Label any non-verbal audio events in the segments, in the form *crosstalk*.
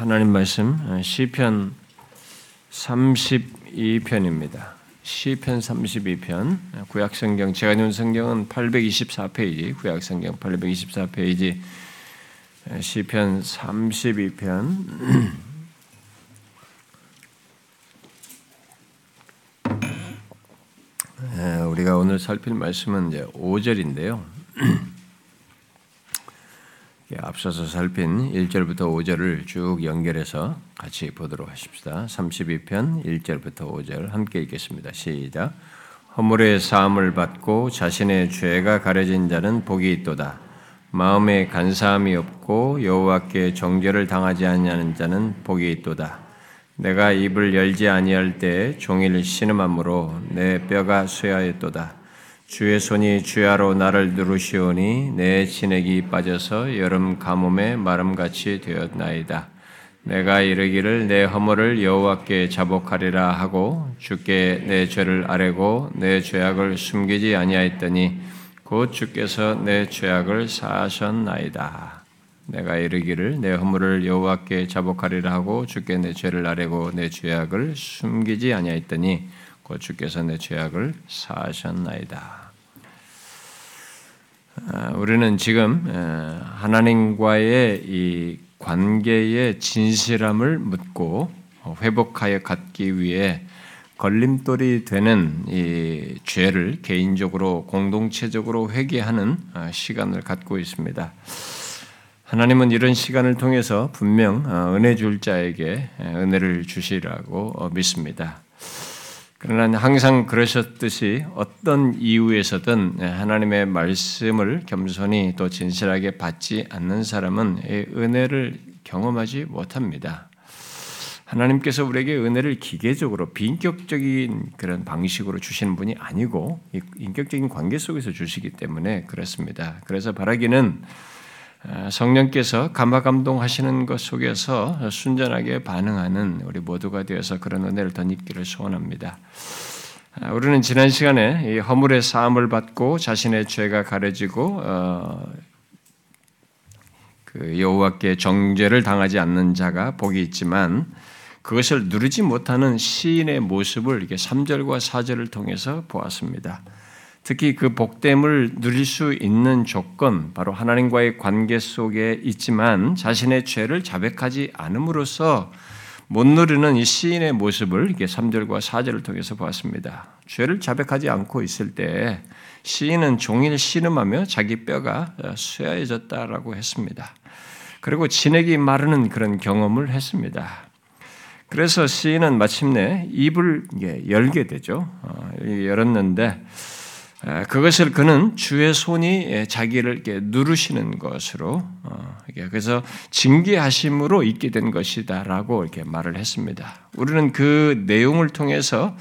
하나님 말씀 시편 32편입니다. 시편 32편 구약 성경 제가 읽은 성경은 824페이지 구약 성경 824페이지 시편 32편 우리가 오늘 살필 말씀은 이제 5절인데요. *clears throat* 앞서서 살핀 1절부터 5절을 쭉 연결해서 같이 보도록 하십시다. 32편 1절부터 5절 함께 읽겠습니다. 시작. 허물의 사함을 받고 자신의 죄가 가려진 자는 복이 있도다. 마음에 간사함이 없고 여호와께 정죄를 당하지 아니하는 자는 복이 있도다. 내가 입을 열지 아니할 때 종일 신음함으로 내 뼈가 쇠하였도다. 주의 손이 주야로 나를 누르시오니 내 진액이 빠져서 여름 가뭄에 마름같이 되었나이다. 내가 이르기를 내 허물을 여호와께 자복하리라 하고 주께 내 죄를 아뢰고 내 죄악을 숨기지 아니하였더니 곧 주께서 내 죄악을 사하셨나이다. 내가 이르기를 내 허물을 여호와께 자복하리라 하고 주께 내 죄를 아뢰고 내 죄악을 숨기지 아니하였더니 곧 주께서 내 죄악을 사하셨나이다. 아, 우리는 지금 하나님과의 이 관계의 진실함을 묻고 회복하여 갖기 위해 걸림돌이 되는 이 죄를 개인적으로 공동체적으로 회개하는 아, 시간을 갖고 있습니다. 하나님은 이런 시간을 통해서 분명 어, 은혜 줄 자에게 은혜를 주시라고 어, 믿습니다. 그러나 항상 그러셨듯이 어떤 이유에서든 하나님의 말씀을 겸손히 또 진실하게 받지 않는 사람은 은혜를 경험하지 못합니다. 하나님께서 우리에게 은혜를 기계적으로 비인격적인 그런 방식으로 주시는 분이 아니고 인격적인 관계 속에서 주시기 때문에 그렇습니다. 그래서 바라기는 아, 성령께서 감화 감동하시는 것 속에서 순전하게 반응하는 우리 모두가 되어서 그런 은혜를 덧입기를 소원합니다. 아, 우리는 지난 시간에 허물의 사함을 받고 자신의 죄가 가려지고 어, 그 여호와께 정죄를 당하지 않는 자가 복이 있지만 그것을 누리지 못하는 시인의 모습을 이렇게 3절과 4절을 통해서 보았습니다. 특히 그 복됨을 누릴 수 있는 조건, 바로 하나님과의 관계 속에 있지만 자신의 죄를 자백하지 않음으로써 못 누리는 이 시인의 모습을 이게 3절과 4절을 통해서 보았습니다. 죄를 자백하지 않고 있을 때 시인은 종일 신음하며 자기 뼈가 쇠해졌다라고 했습니다. 그리고 진액이 마르는 그런 경험을 했습니다. 그래서 시인은 마침내 입을 열게 되죠. 어, 열었는데 그것을 그는 주의 손이 자기를 이렇게 누르시는 것으로 어, 그래서 징계하심으로 있게 된 것이다라고 이렇게 말을 했습니다. 우리는 그 내용을 통해서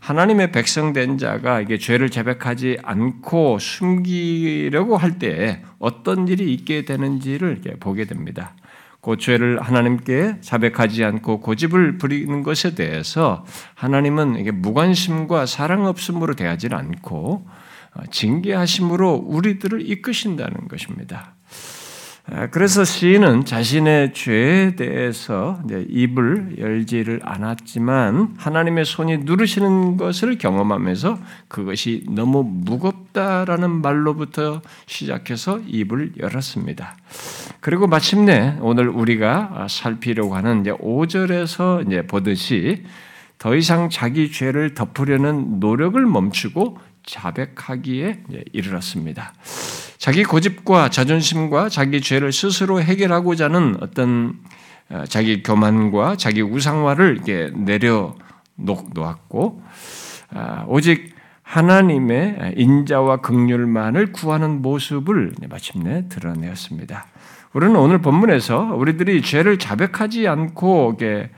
하나님의 백성된 자가 이게 죄를 자백하지 않고 숨기려고 할 때 어떤 일이 있게 되는지를 이렇게 보게 됩니다. 그 죄를 하나님께 자백하지 않고 고집을 부리는 것에 대해서 하나님은 이게 무관심과 사랑 없음으로 대하지 않고 어, 징계하심으로 우리들을 이끄신다는 것입니다. 그래서 시인은 자신의 죄에 대해서 입을 열지를 않았지만 하나님의 손이 누르시는 것을 경험하면서 그것이 너무 무겁다라는 말로부터 시작해서 입을 열었습니다. 그리고 마침내 오늘 우리가 살피려고 하는 이제 5절에서 이제 보듯이 더 이상 자기 죄를 덮으려는 노력을 멈추고 자백하기에 이르렀습니다. 자기 고집과 자존심과 자기 죄를 스스로 해결하고자 하는 어떤 어, 자기 교만과 자기 우상화를 내려 놓았고 아, 오직 하나님의 인자와 극률만을 구하는 모습을 마침내 드러내었습니다. 우리는 오늘 본문에서 우리들이 죄를 자백하지 않고 아,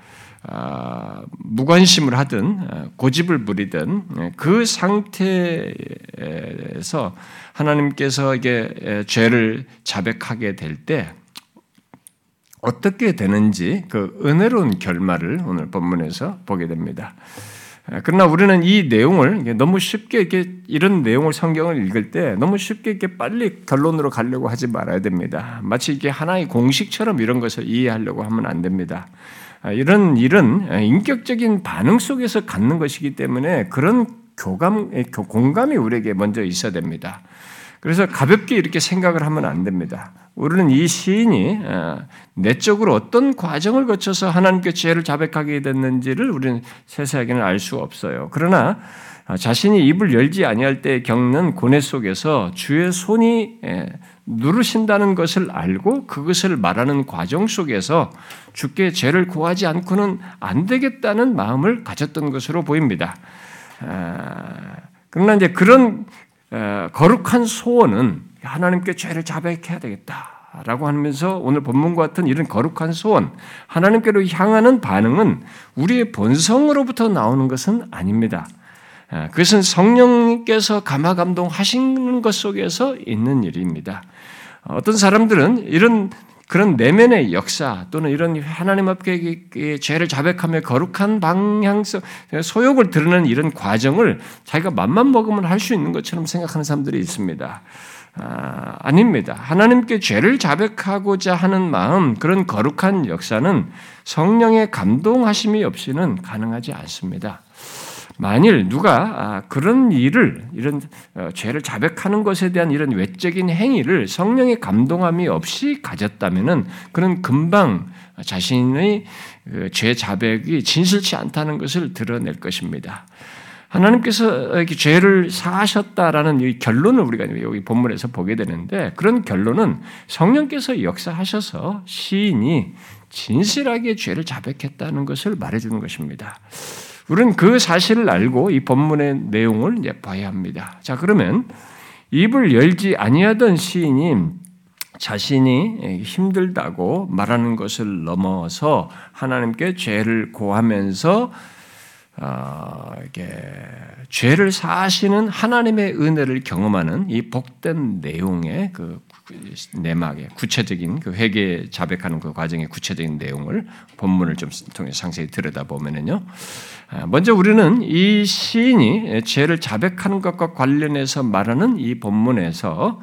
무관심을 하든 아, 고집을 부리든 예, 그 상태에서 하나님께서 이게 죄를 자백하게 될 때 어떻게 되는지 그 은혜로운 결말을 오늘 본문에서 보게 됩니다. 그러나 우리는 이 내용을 너무 쉽게 이렇게 이런 내용을 성경을 읽을 때 너무 쉽게 이렇게 빨리 결론으로 가려고 하지 말아야 됩니다. 마치 이게 하나의 공식처럼 이런 것을 이해하려고 하면 안 됩니다. 아, 이런 일은 인격적인 반응 속에서 갖는 것이기 때문에 그런 교감, 공감이 우리에게 먼저 있어야 됩니다. 그래서 가볍게 이렇게 생각을 하면 안 됩니다. 우리는 이 시인이 어, 내적으로 어떤 과정을 거쳐서 하나님께 죄를 자백하게 됐는지를 우리는 세세하게는 알 수가 없어요. 그러나 어, 자신이 입을 열지 아니할 때 겪는 고뇌 속에서 주의 손이 누르신다는 것을 알고 그것을 말하는 과정 속에서 주께 죄를 구하지 않고는 안 되겠다는 마음을 가졌던 것으로 보입니다. 아, 그러나 이제 그런 거룩한 소원은 하나님께 죄를 자백해야 되겠다라고 하면서 오늘 본문과 같은 이런 거룩한 소원, 하나님께로 향하는 반응은 우리의 본성으로부터 나오는 것은 아닙니다. 그것은 성령님께서 감화 감동하시는 것 속에서 있는 일입니다. 어떤 사람들은 이런 그런 내면의 역사 또는 이런 하나님 앞에 죄를 자백하며 거룩한 방향성, 소욕을 드러내는 이런 과정을 자기가 맘만 먹으면 할 수 있는 것처럼 생각하는 사람들이 있습니다. 아, 아닙니다. 하나님께 죄를 자백하고자 하는 마음, 그런 거룩한 역사는 성령의 감동하심이 없이는 가능하지 않습니다. 만일 누가 아, 그런 일을 이런 어, 죄를 자백하는 것에 대한 이런 외적인 행위를 성령의 감동함이 없이 가졌다면은 그는 금방 자신의 그죄 자백이 진실치 않다는 것을 드러낼 것입니다. 하나님께서 이렇게 죄를 사하셨다라는 이 결론을 우리가 여기 본문에서 보게 되는데 그런 결론은 성령께서 역사하셔서 시인이 진실하게 죄를 자백했다는 것을 말해주는 것입니다. 우리는 그 사실을 알고 이 본문의 내용을 이제 봐야 합니다. 자, 그러면 입을 열지 아니하던 시인이 자신이 힘들다고 말하는 것을 넘어서 하나님께 죄를 고하면서 어, 이게 죄를 사하시는 하나님의 은혜를 경험하는 이 복된 내용의 그 내막의 구체적인 그 회개 자백하는 그 과정의 구체적인 내용을 본문을 좀 통해 상세히 들여다보면은요. 아, 먼저 우리는 이 시인이 죄를 자백하는 것과 관련해서 말하는 이 본문에서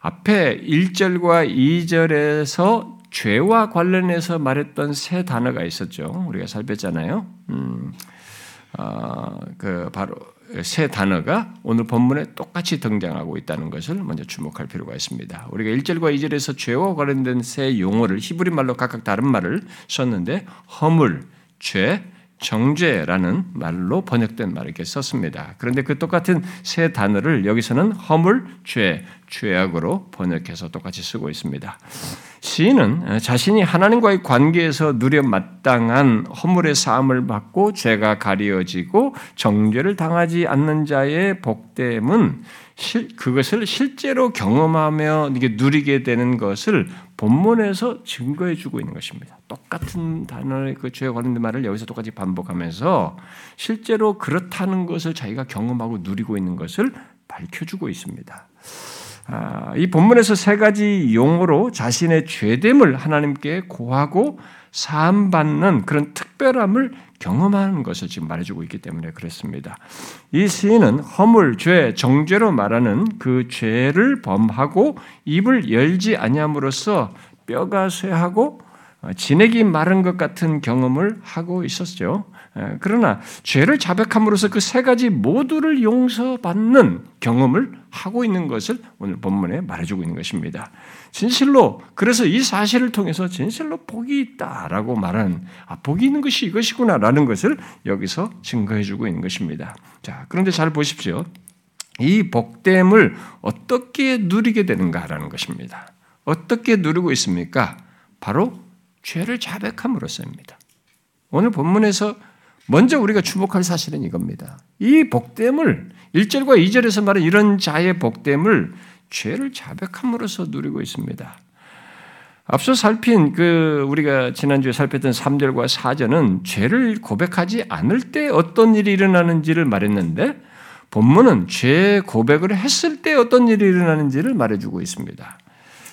앞에 1절과 2절에서 죄와 관련해서 말했던 세 단어가 있었죠. 우리가 살폈잖아요. 음, 어, 그 바로 세 단어가 오늘 본문에 똑같이 등장하고 있다는 것을 먼저 주목할 필요가 있습니다. 우리가 1절과 2절에서 죄와 관련된 세 용어를 히브리 말로 각각 다른 말을 썼는데 허물, 죄, 정죄라는 말로 번역된 말을 이렇게 썼습니다. 그런데 그 똑같은 세 단어를 여기서는 허물, 죄, 죄악으로 번역해서 똑같이 쓰고 있습니다. 시인은 자신이 하나님과의 관계에서 누려 마땅한 허물의 사함을 받고 죄가 가리어지고 정죄를 당하지 않는 자의 복됨은 그것을 실제로 경험하며 누리게 되는 것을 본문에서 증거해 주고 있는 것입니다. 똑같은 단어의 그 죄에 관련된 말을 여기서 똑같이 반복하면서 실제로 그렇다는 것을 자기가 경험하고 누리고 있는 것을 밝혀주고 있습니다. 아, 이 본문에서 세 가지 용어로 자신의 죄됨을 하나님께 고하고 사함받는 그런 특별함을 경험하는 것을 지금 말해주고 있기 때문에 그렇습니다. 이 시인은 허물, 죄, 정죄로 말하는 그 죄를 범하고 입을 열지 아니함으로써 뼈가 쇠하고 진액이 마른 것 같은 경험을 하고 있었죠. 예, 그러나 죄를 자백함으로써 그 세 가지 모두를 용서받는 경험을 하고 있는 것을 오늘 본문에 말해주고 있는 것입니다. 진실로 그래서 이 사실을 통해서 진실로 복이 있다라고 말하는 아, 복이 있는 것이 이것이구나라는 것을 여기서 증거해주고 있는 것입니다. 자 그런데 잘 보십시오. 이 복됨을 어떻게 누리게 되는가라는 것입니다. 어떻게 누리고 있습니까? 바로 죄를 자백함으로써입니다. 오늘 본문에서 먼저 우리가 주목할 사실은 이겁니다. 이 복됨을 1절과 2절에서 말한 이런 자의 복됨을 죄를 자백함으로써 누리고 있습니다. 앞서 살핀 그 우리가 지난주에 살폈던 3절과 4절은 죄를 고백하지 않을 때 어떤 일이 일어나는지를 말했는데 본문은 죄 고백을 했을 때 어떤 일이 일어나는지를 말해주고 있습니다.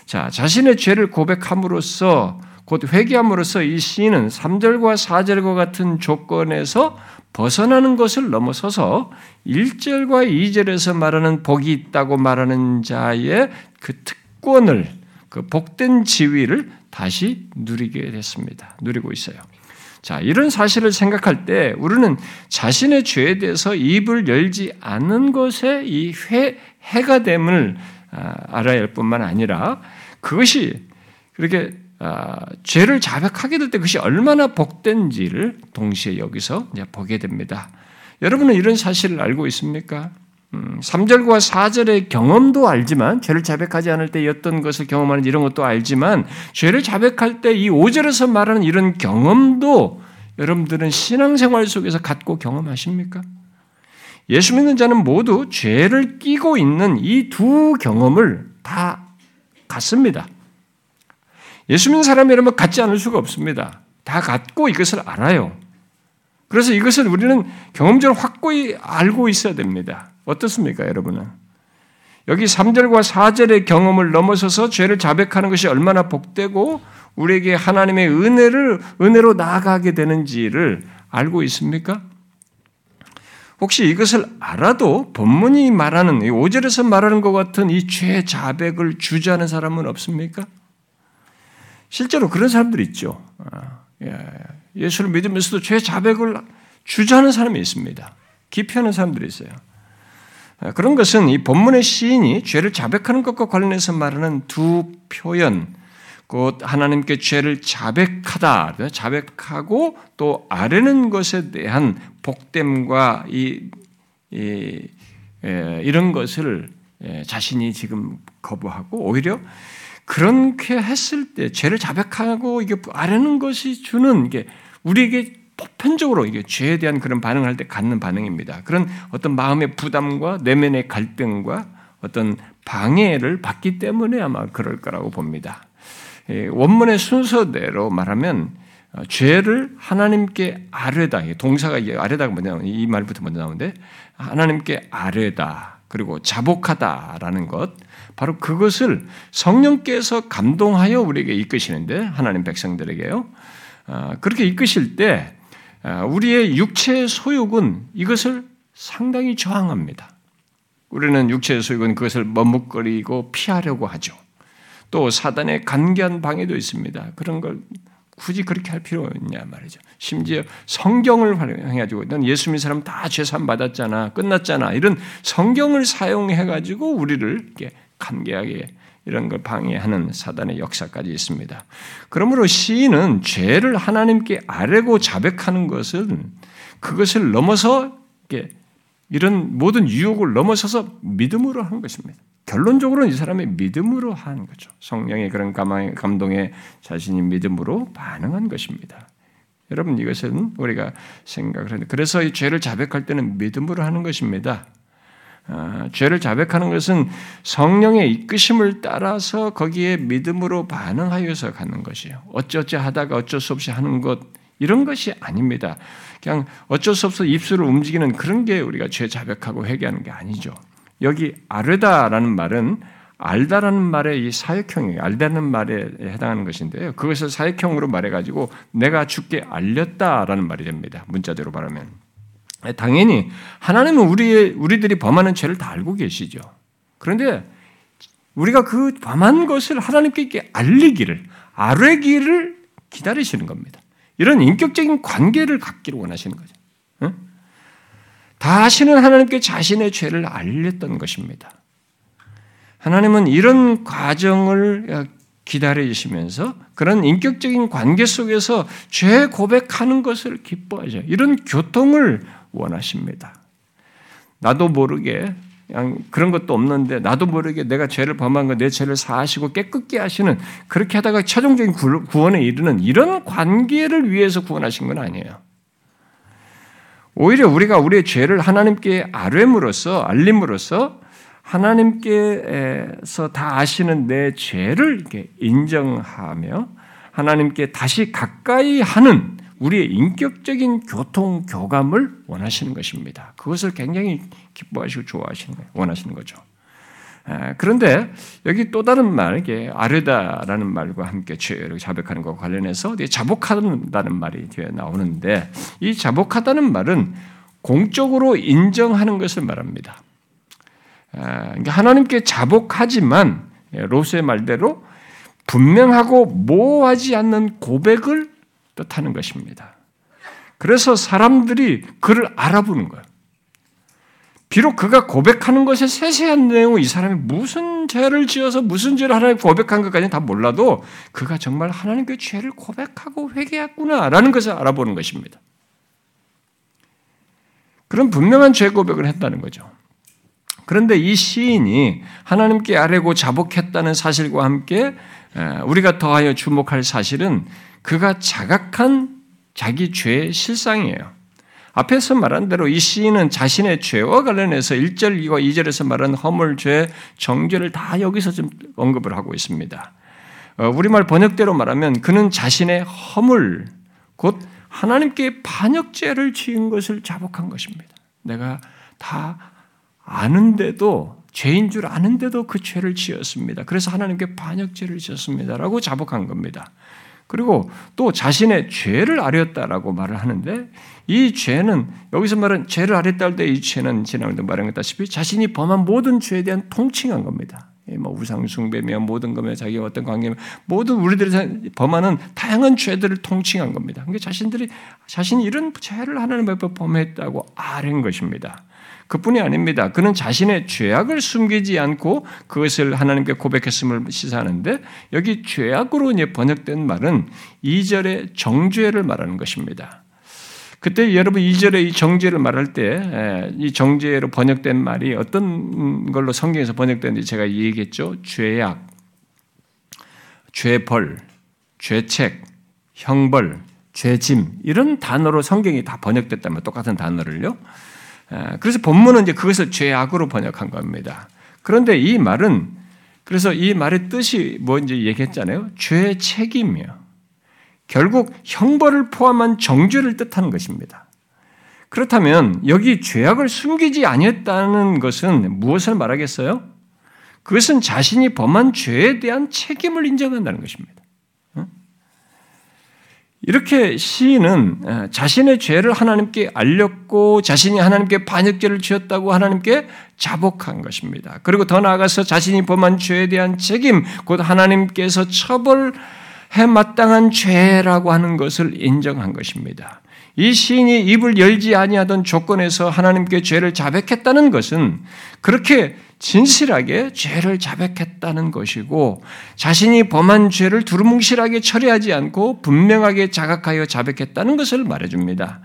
자, 자신의 죄를 고백함으로써 곧 회개함으로써 이 시인은 3절과 4절과 같은 조건에서 벗어나는 것을 넘어서서 1절과 2절에서 말하는 복이 있다고 말하는 자의 그 특권을 그 복된 지위를 다시 누리게 됐습니다. 누리고 있어요. 자, 이런 사실을 생각할 때 우리는 자신의 죄에 대해서 입을 열지 않는 것에 이 회, 해가 됨을 아, 알아야 할 뿐만 아니라 그것이 그렇게 아, 죄를 자백하게 될 때 그것이 얼마나 복된지를 동시에 여기서 보게 됩니다. 여러분은 이런 사실을 알고 있습니까? 음, 3절과 4절의 경험도 알지만 죄를 자백하지 않을 때 어떤 것을 경험하는지 이런 것도 알지만 죄를 자백할 때 이 5절에서 말하는 이런 경험도 여러분들은 신앙생활 속에서 갖고 경험하십니까? 예수 믿는 자는 모두 죄를 끼고 있는 이 두 경험을 다 갖습니다. 예수 믿는 사람이라면 갖지 않을 수가 없습니다. 다 갖고 이것을 알아요. 그래서 이것을 우리는 경험적으로 확고히 알고 있어야 됩니다. 어떻습니까, 여러분은? 여기 3절과 4절의 경험을 넘어서서 죄를 자백하는 것이 얼마나 복되고 우리에게 하나님의 은혜를 은혜로 나아가게 되는지를 알고 있습니까? 혹시 이것을 알아도 본문이 말하는 5절에서 말하는 것 같은 이 죄 자백을 주저하는 사람은 없습니까? 실제로 그런 사람들이 있죠. 아, 예, 예수를 믿으면서도 죄 자백을 주저하는 사람이 있습니다. 기피하는 사람들이 있어요. 아, 그런 것은 이 본문의 시인이 죄를 자백하는 것과 관련해서 말하는 두 표현, 곧 하나님께 죄를 자백하다, 자백하고 또 아뢰는 것에 대한 복됨과 이, 이 예, 이런 것을 예, 자신이 지금 거부하고 오히려 그렇게 했을 때 죄를 자백하고 이게 아뢰는 것이 주는 게 우리에게 보편적으로 이게 죄에 대한 그런 반응을 할 때 갖는 반응입니다. 그런 어떤 마음의 부담과 내면의 갈등과 어떤 방해를 받기 때문에 아마 그럴 거라고 봅니다. 예, 원문의 순서대로 말하면 어, 죄를 하나님께 아뢰다. 동사가 아뢰다가 뭐냐 이 말부터 먼저 나오는데 하나님께 아뢰다. 그리고 자복하다라는 것. 바로 그것을 성령께서 감동하여 우리에게 이끄시는데 하나님 백성들에게요. 아, 그렇게 이끄실 때 아, 우리의 육체의 소욕은 이것을 상당히 저항합니다. 우리는 육체의 소욕은 그것을 머뭇거리고 피하려고 하죠. 또 사단의 간계한 방해도 있습니다. 그런 걸 굳이 그렇게 할 필요 있냐 말이죠. 심지어 성경을 활용해가지고 넌 예수 믿는 사람 다 죄산 받았잖아, 끝났잖아 이런 성경을 사용해가지고 우리를 이렇게 간계하게 이런 걸 방해하는 사단의 역사까지 있습니다. 그러므로 시인은 죄를 하나님께 아뢰고 자백하는 것은 그것을 넘어서 이런 모든 유혹을 넘어서서 믿음으로 하는 것입니다. 결론적으로는 이 사람의 믿음으로 하는 거죠. 성령의 그런 감동에 자신이 믿음으로 반응한 것입니다. 여러분 이것은 우리가 생각을 하는 그래서 이 죄를 자백할 때는 믿음으로 하는 것입니다. 아, 죄를 자백하는 것은 성령의 이끄심을 따라서 거기에 믿음으로 반응하여서 가는 것이에요. 어쩌지 하다가 어쩔 수 없이 하는 것 이런 것이 아닙니다. 그냥 어쩔 수 없어 입술을 움직이는 그런 게 우리가 죄 자백하고 회개하는 게 아니죠. 여기 아르다라는 말은 알다라는 말의 이 사역형이에요. 알다는 말에 해당하는 것인데요. 그것을 사역형으로 말해가지고 내가 죽게 알렸다라는 말이 됩니다. 문자대로 말하면. 당연히 하나님은 우리의, 우리들이 범하는 죄를 다 알고 계시죠. 그런데 우리가 그 범한 것을 하나님께 알리기를, 아뢰기를 기다리시는 겁니다. 이런 인격적인 관계를 갖기를 원하시는 거죠. 응? 다시는 하나님께 자신의 죄를 알렸던 것입니다. 하나님은 이런 과정을 기다리시면서 그런 인격적인 관계 속에서 죄 고백하는 것을 기뻐하죠. 이런 교통을 원하십니다. 나도 모르게 그런 것도 없는데 나도 모르게 내가 죄를 범한 거 내 죄를 사하시고 깨끗게 하시는 그렇게 하다가 최종적인 구원에 이르는 이런 관계를 위해서 구원하신 건 아니에요. 오히려 우리가 우리의 죄를 하나님께 아뢰므로써 알림으로써 하나님께서 다 아시는 내 죄를 인정하며 하나님께 다시 가까이 하는 우리의 인격적인 교통 교감을 원하시는 것입니다. 그것을 굉장히 기뻐하시고 좋아하시는 거예요. 원하시는 거죠. 그런데 여기 또 다른 말, 이게 아르다라는 말과 함께 자백하는 것과 관련해서 자복한다는 말이 뒤에 나오는데 이 자복하다는 말은 공적으로 인정하는 것을 말합니다. 그러니까 하나님께 자복하지만 예, 로스의 말대로 분명하고 모호하지 않는 고백을 뜻하는 것입니다. 그래서 사람들이 그를 알아보는 거예요. 비록 그가 고백하는 것에 세세한 내용이 사람이 무슨 죄를 지어서 무슨 죄를 하나님 고백한 것까지는 다 몰라도 그가 정말 하나님께 죄를 고백하고 회개했구나라는 것을 알아보는 것입니다. 그런 분명한 죄 고백을 했다는 거죠. 그런데 이 시인이 하나님께 아뢰고 자복했다는 사실과 함께 우리가 더하여 주목할 사실은 그가 자각한 자기 죄의 실상이에요. 앞에서 말한 대로 이 시인은 자신의 죄와 관련해서 1절과 2절에서 말한 허물, 죄, 정죄를 다 여기서 좀 언급을 하고 있습니다. 어, 우리말 번역대로 말하면 그는 자신의 허물, 곧 하나님께 반역죄를 지은 것을 자복한 것입니다. 내가 다 아는데도 죄인 줄 아는데도 그 죄를 지었습니다. 그래서 하나님께 반역죄를 지었습니다라고 자복한 겁니다. 그리고 또 자신의 죄를 아렸다라고 말을 하는데 이 죄는 여기서 말은 죄를 아렸다 할 때 이 죄는 지난번에 말한 것다시피 자신이 범한 모든 죄에 대한 통칭한 겁니다. 뭐 우상 숭배며 모든 거며 자기 어떤 관계며 모든 우리들이 범하는 다양한 죄들을 통칭한 겁니다. 그러니까 자신들이 자신이 이런 죄를 하나님 앞에 범했다고 아는 것입니다. 그뿐이 아닙니다. 그는 자신의 죄악을 숨기지 않고 그것을 하나님께 고백했음을 시사하는데 여기 죄악으로 번역된 말은 2절의 정죄를 말하는 것입니다. 그때 여러분 2절의 이 정죄를 말할 때 이 정죄로 번역된 말이 어떤 걸로 성경에서 번역되는지 제가 얘기했죠. 죄악, 죄벌, 죄책, 형벌, 죄짐 이런 단어로 성경이 다 번역됐다면 똑같은 단어를요. 그래서 본문은 이제 그것을 죄악으로 번역한 겁니다. 그런데 이 말은 그래서 이 말의 뜻이 뭔지 얘기했잖아요. 죄 책임이요. 결국 형벌을 포함한 정죄를 뜻하는 것입니다. 그렇다면 여기 죄악을 숨기지 아니했다는 것은 무엇을 말하겠어요? 그것은 자신이 범한 죄에 대한 책임을 인정한다는 것입니다. 이렇게 시인은 자신의 죄를 하나님께 알렸고 자신이 하나님께 반역죄를 지었다고 하나님께 자복한 것입니다. 그리고 더 나아가서 자신이 범한 죄에 대한 책임, 곧 하나님께서 처벌해 마땅한 죄라고 하는 것을 인정한 것입니다. 이 시인이 입을 열지 아니하던 조건에서 하나님께 죄를 자백했다는 것은 그렇게 진실하게 죄를 자백했다는 것이고 자신이 범한 죄를 두루뭉실하게 처리하지 않고 분명하게 자각하여 자백했다는 것을 말해줍니다.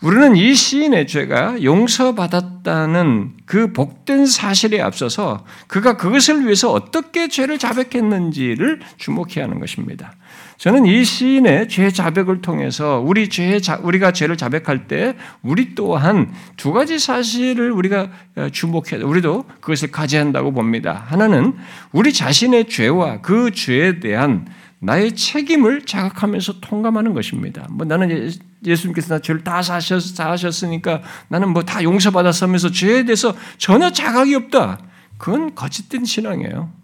우리는 이 시인의 죄가 용서받았다는 그 복된 사실에 앞서서 그가 그것을 위해서 어떻게 죄를 자백했는지를 주목해야 하는 것입니다. 저는 이 시인의 죄 자백을 통해서 우리 죄 우리가 죄를 자백할 때 우리 또한 두 가지 사실을 우리가 어, 주목해 우리도 그것을 가져한다고 봅니다. 하나는 우리 자신의 죄와 그 죄에 대한 나의 책임을 자각하면서 통감하는 것입니다. 뭐 나는 예수님께서 나 죄를 다 사셨, 사하셨으니까 나는 뭐 다 용서받았으면서 죄에 대해서 전혀 자각이 없다. 그건 거짓된 신앙이에요.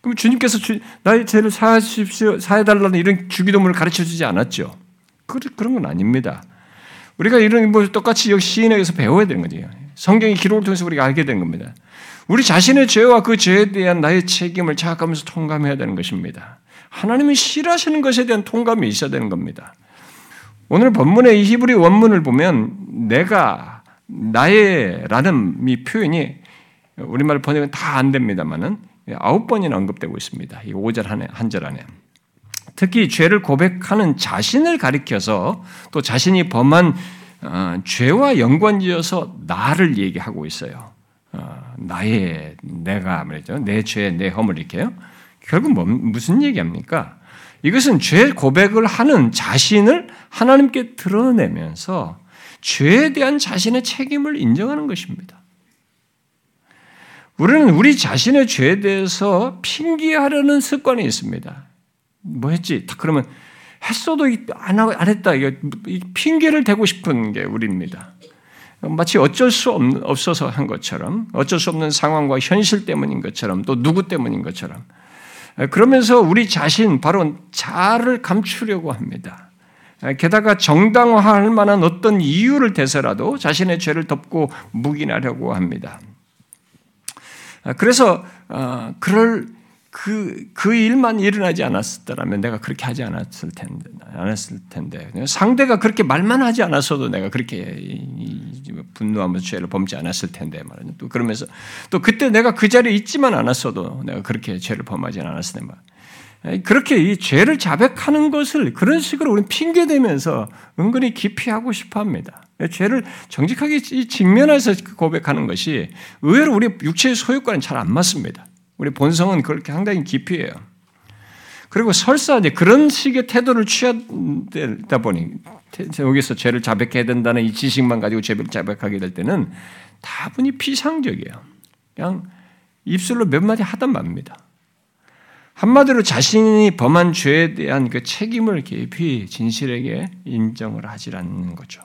그럼 주님께서 주, 나의 죄를 사하십시오, 사해달라는 이런 주기도문을 가르쳐 주지 않았죠. 그런 건 아닙니다. 우리가 이런 뭐 똑같이 역시 시인에게서 배워야 되는 거죠. 성경의 기록을 통해서 우리가 알게 된 겁니다. 우리 자신의 죄와 그 죄에 대한 나의 책임을 자각하면서 통감해야 되는 것입니다. 하나님이 싫어하시는 것에 대한 통감이 있어야 되는 겁니다. 오늘 본문의 이 히브리 원문을 보면 내가 나의 라는 이 표현이 우리말 번역은 다 안 됩니다만은 아홉 번이나 언급되고 있습니다. 이 5절 한, 한절 안에. 특히 죄를 고백하는 자신을 가리켜서 또 자신이 범한 어, 죄와 연관지어서 나를 얘기하고 있어요. 어, 나의 내가 말이죠. 내 죄, 내 허물 이렇게요. 결국 뭐, 무슨 얘기합니까? 이것은 죄 고백을 하는 자신을 하나님께 드러내면서 죄에 대한 자신의 책임을 인정하는 것입니다. 우리는 우리 자신의 죄에 대해서 핑계하려는 습관이 있습니다. 뭐 했지? 그러면 했어도 안, 했다. 핑계를 대고 싶은 게 우리입니다. 마치 어쩔 수 없어서 한 것처럼 어쩔 수 없는 상황과 현실 때문인 것처럼 또 누구 때문인 것처럼 그러면서 우리 자신 바로 자를 감추려고 합니다. 게다가 정당화할 만한 어떤 이유를 대서라도 자신의 죄를 덮고 묵인하려고 합니다. 그래서 어, 그럴 그, 그 일만 일어나지 않았더라면 내가 그렇게 하지 않았을 텐데, 않았을 텐데. 상대가 그렇게 말만 하지 않았어도 내가 그렇게 분노하면서 죄를 범지 않았을 텐데 말이죠. 또 그러면서 또 그때 내가 그 자리에 있지만 않았어도 내가 그렇게 죄를 범하지 않았을 텐데 말 그렇게 이 죄를 자백하는 것을 그런 식으로 우리는 핑계대면서 은근히 기피하고 싶어 합니다. 죄를 정직하게 직면해서 고백하는 것이 의외로 우리 육체의 소유과는 잘 안 맞습니다. 우리 본성은 그렇게 상당히 깊이에요. 그리고 설사 이제 그런 식의 태도를 취하다 보니 여기서 죄를 자백해야 된다는 이 지식만 가지고 죄를 자백하게 될 때는 다분히 피상적이에요. 그냥 입술로 몇 마디 하단 말입니다. 한마디로 자신이 범한 죄에 대한 그 책임을 깊이 진실에게 인정을 하지 않는 거죠.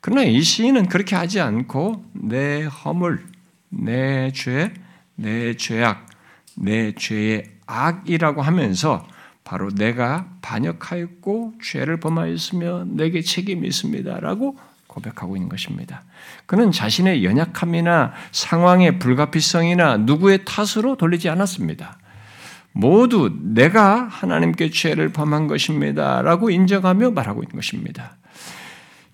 그러나 이 시인은 그렇게 하지 않고 내 허물, 내 죄, 내 죄악, 내 죄의 악이라고 하면서 바로 내가 반역하였고 죄를 범하였으며 내게 책임이 있습니다라고 고백하고 있는 것입니다. 그는 자신의 연약함이나 상황의 불가피성이나 누구의 탓으로 돌리지 않았습니다. 모두 내가 하나님께 죄를 범한 것입니다 라고 인정하며 말하고 있는 것입니다.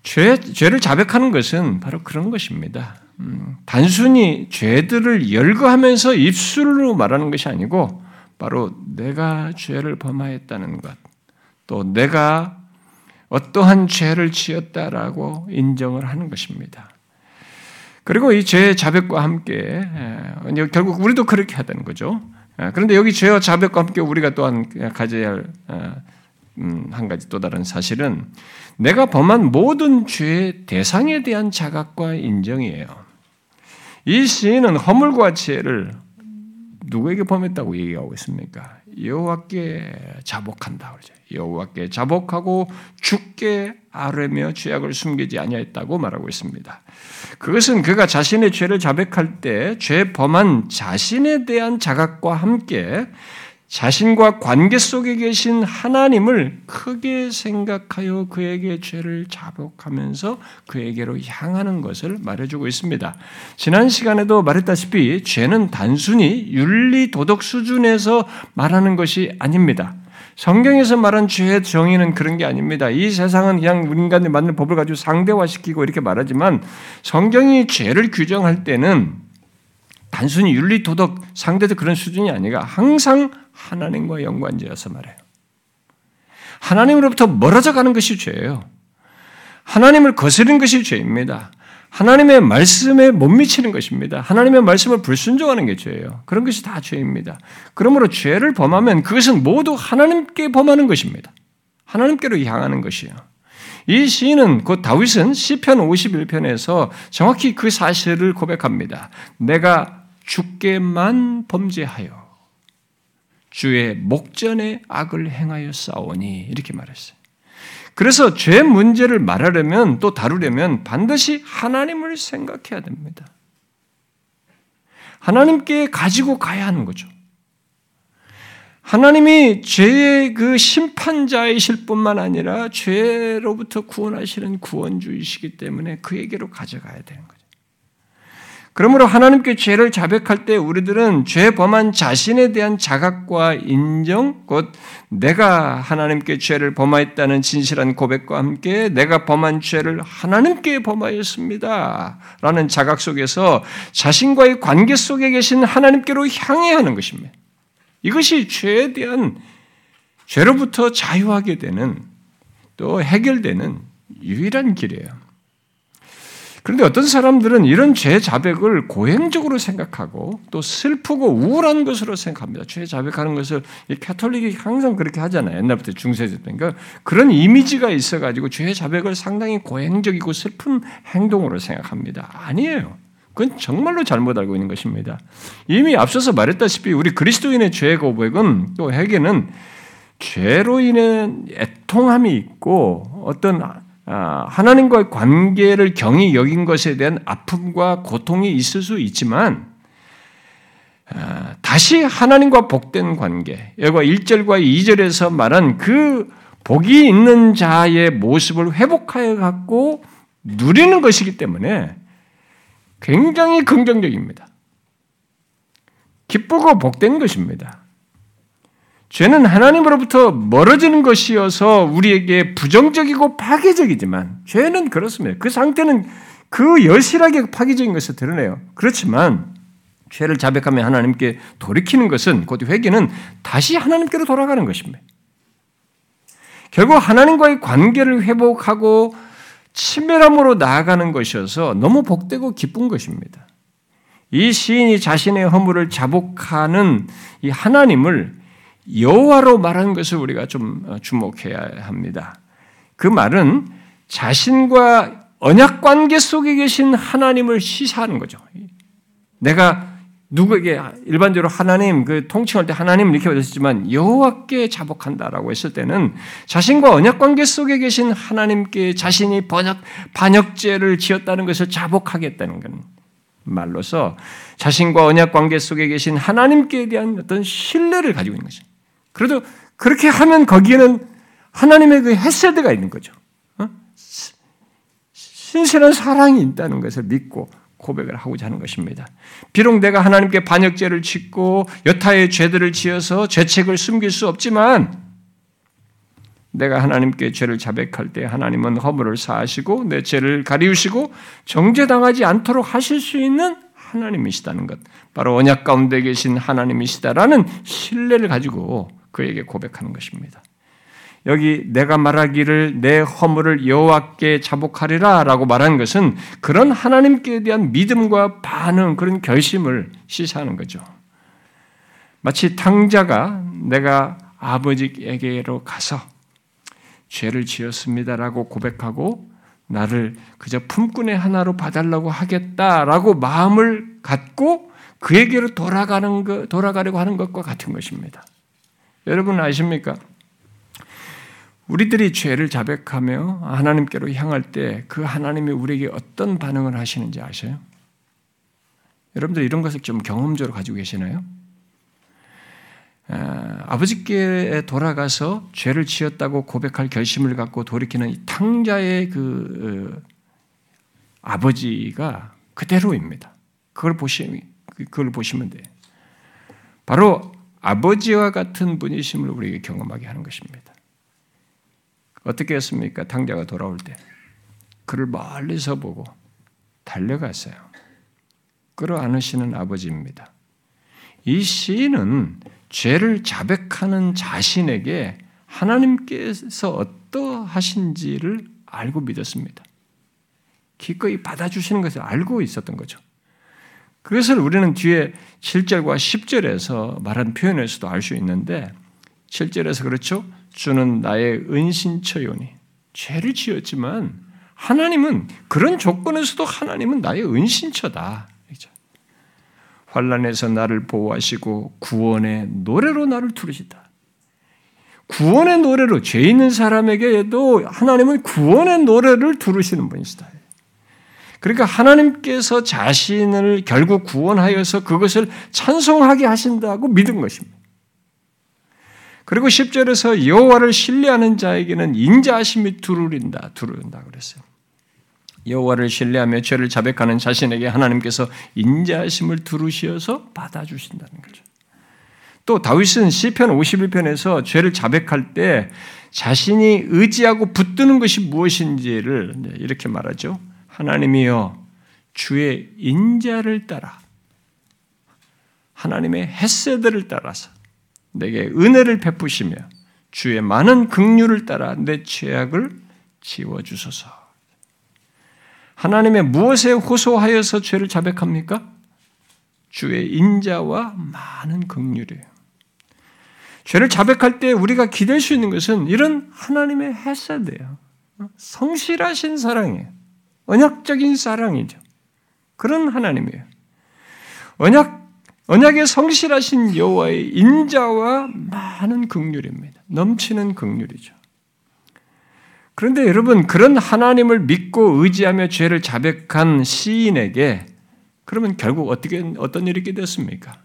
죄, 죄를 자백하는 것은 바로 그런 것입니다. 음, 단순히 죄들을 열거하면서 입술로 말하는 것이 아니고 바로 내가 죄를 범하였다는 것, 또 내가 어떠한 죄를 지었다라고 인정을 하는 것입니다. 그리고 이 죄의 자백과 함께 결국 우리도 그렇게 하다는 거죠. 그런데 여기 죄와 자백과 함께 우리가 또한 가져야 할한 음, 가지 또 다른 사실은 내가 범한 모든 죄의 대상에 대한 자각과 인정이에요. 이 시인은 허물과 죄를 누구에게 범했다고 얘기하고 있습니까? 여호와께 자복한다 그러죠. 여호와께 자복하고 죽게 아뢰며 죄악을 숨기지 아니했다고 말하고 있습니다. 그것은 그가 자신의 죄를 자백할 때 죄 범한 자신에 대한 자각과 함께 자신과 관계 속에 계신 하나님을 크게 생각하여 그에게 죄를 자복하면서 그에게로 향하는 것을 말해주고 있습니다. 지난 시간에도 말했다시피 죄는 단순히 윤리 도덕 수준에서 말하는 것이 아닙니다. 성경에서 말한 죄의 정의는 그런 게 아닙니다. 이 세상은 그냥 인간이 만든 법을 가지고 상대화시키고 이렇게 말하지만 성경이 죄를 규정할 때는 단순히 윤리 도덕 상대도 그런 수준이 아니라 항상 하나님과 연관지어서 말해요. 하나님으로부터 멀어져 가는 것이 죄예요. 하나님을 거스르는 것이 죄입니다. 하나님의 말씀에 못 미치는 것입니다. 하나님의 말씀을 불순종하는 게 죄예요. 그런 것이 다 죄입니다. 그러므로 죄를 범하면 그것은 모두 하나님께 범하는 것입니다. 하나님께로 향하는 것이에요. 이 시인은 곧 다윗은 시편 51편에서 정확히 그 사실을 고백합니다. 내가 주께만 범죄하여 주의 목전에 악을 행하여 싸우니 이렇게 말했어요. 그래서 죄 문제를 말하려면 또 다루려면 반드시 하나님을 생각해야 됩니다. 하나님께 가지고 가야 하는 거죠. 하나님이 죄의 그 심판자이실 뿐만 아니라 죄로부터 구원하시는 구원주이시기 때문에 그에게로 가져가야 되는 거죠. 그러므로 하나님께 죄를 자백할 때 우리들은 죄 범한 자신에 대한 자각과 인정, 곧 내가 하나님께 죄를 범하였다는 진실한 고백과 함께 내가 범한 죄를 하나님께 범하였습니다. 라는 자각 속에서 자신과의 관계 속에 계신 하나님께로 향해 하는 것입니다. 이것이 죄에 대한 죄로부터 자유하게 되는 또 해결되는 유일한 길이에요. 그런데 어떤 사람들은 이런 죄 자백을 고행적으로 생각하고 또 슬프고 우울한 것으로 생각합니다. 죄 자백하는 것을 캐톨릭이 항상 그렇게 하잖아요. 옛날부터 중세대 때. 그러니까 그런 이미지가 있어가지고 죄 자백을 상당히 고행적이고 슬픈 행동으로 생각합니다. 아니에요. 그건 정말로 잘못 알고 있는 것입니다. 이미 앞서서 말했다시피 우리 그리스도인의 죄 고백은 또 회개는 죄로 인한 애통함이 있고 어떤 아, 하나님과의 관계를 경히 여긴 것에 대한 아픔과 고통이 있을 수 있지만 아, 다시 하나님과 복된 관계, 여기 1절과 2절에서 말한 그 복이 있는 자의 모습을 회복하여 갖고 누리는 것이기 때문에 굉장히 긍정적입니다. 기쁘고 복된 것입니다. 죄는 하나님으로부터 멀어지는 것이어서 우리에게 부정적이고 파괴적이지만 죄는 그렇습니다. 그 상태는 그 여실하게 파괴적인 것을 드러내요. 그렇지만 죄를 자백하며 하나님께 돌이키는 것은 곧 회개는 다시 하나님께로 돌아가는 것입니다. 결국 하나님과의 관계를 회복하고 친밀함으로 나아가는 것이어서 너무 복되고 기쁜 것입니다. 이 시인이 자신의 허물을 자복하는 이 하나님을 여호와로 말하는 것을 우리가 좀 주목해야 합니다. 그 말은 자신과 언약 관계 속에 계신 하나님을 시사하는 거죠. 내가 누구에게 일반적으로 하나님 그 통칭할 때 하나님 이렇게 말했지만 여호와께 자복한다라고 했을 때는 자신과 언약 관계 속에 계신 하나님께 자신이 번역 반역죄를 지었다는 것을 자복하겠다는 건 말로서 자신과 언약 관계 속에 계신 하나님께 대한 어떤 신뢰를 가지고 있는 것입니다. 그래도 그렇게 하면 거기에는 하나님의 그 헤세드가 있는 거죠. 어? 신실한 사랑이 있다는 것을 믿고 고백을 하고자 하는 것입니다. 비록 내가 하나님께 반역죄를 짓고 여타의 죄들을 지어서 죄책을 숨길 수 없지만 내가 하나님께 죄를 자백할 때 하나님은 허물을 사하시고 내 죄를 가리우시고 정죄당하지 않도록 하실 수 있는 하나님이시다는 것. 바로 언약 가운데 계신 하나님이시다라는 신뢰를 가지고 그에게 고백하는 것입니다. 여기 내가 말하기를 내 허물을 여호와께 자복하리라라고 말한 것은 그런 하나님께 대한 믿음과 반응 그런 결심을 시사하는 거죠. 마치 탕자가 내가 아버지에게로 가서 죄를 지었습니다라고 고백하고 나를 그저 품꾼의 하나로 봐달라고 하겠다라고 마음을 갖고 그에게로 돌아가는 것, 돌아가려고 하는 것과 같은 것입니다. 여러분 아십니까? 우리들이 죄를 자백하며 하나님께로 향할 때 그 하나님이 우리에게 어떤 반응을 하시는지 아세요? 여러분들 이런 것을 좀 경험적으로 가지고 계시나요? 아버지께 돌아가서 죄를 지었다고 고백할 결심을 갖고 돌이키는 탕자의 그 어, 아버지가 그대로입니다. 그걸 보시면 그걸 보시면 돼. 바로 아버지와 같은 분이심을 우리에게 경험하게 하는 것입니다. 어떻게 했습니까? 탕자가 돌아올 때 그를 멀리서 보고 달려갔어요. 끌어안으시는 아버지입니다. 이 시인은 죄를 자백하는 자신에게 하나님께서 어떠하신지를 알고 믿었습니다. 기꺼이 받아주시는 것을 알고 있었던 거죠. 그것을 우리는 뒤에 7절과 10절에서 말한 표현에서도 알 수 있는데 7절에서 그렇죠. 주는 나의 은신처요니 죄를 지었지만 하나님은 그런 조건에서도 하나님은 나의 은신처다. 환란에서 나를 보호하시고 구원의 노래로 나를 부르시다. 구원의 노래로 죄 있는 사람에게도 하나님은 구원의 노래를 두르시는 분이시다. 그러니까 하나님께서 자신을 결국 구원하여서 그것을 찬송하게 하신다고 믿은 것입니다. 그리고 10절에서 여호와를 신뢰하는 자에게는 인자하심이 두루린다, 두루린다 그랬어요. 여호와를 신뢰하며 죄를 자백하는 자신에게 하나님께서 인자하심을 두루시어서 받아주신다는 거죠. 또 다윗은 시편 51편에서 죄를 자백할 때 자신이 의지하고 붙드는 것이 무엇인지를 이렇게 말하죠. 하나님이여 주의 인자를 따라 하나님의 햇새들을 따라서 내게 은혜를 베푸시며 주의 많은 긍휼을 따라 내 죄악을 지워 주소서. 하나님의 무엇에 호소하여서 죄를 자백합니까? 주의 인자와 많은 긍휼이에요. 죄를 자백할 때 우리가 기댈 수 있는 것은 이런 하나님의 햇사대요. 성실하신 사랑이에요. 언약적인 사랑이죠. 그런 하나님이에요. 언약 언약의 성실하신 여호와의 인자와 많은 긍휼입니다. 넘치는 긍휼이죠. 그런데 여러분, 그런 하나님을 믿고 의지하며 죄를 자백한 시인에게 그러면 결국 어떻게, 어떤 일이 있게 됐습니까?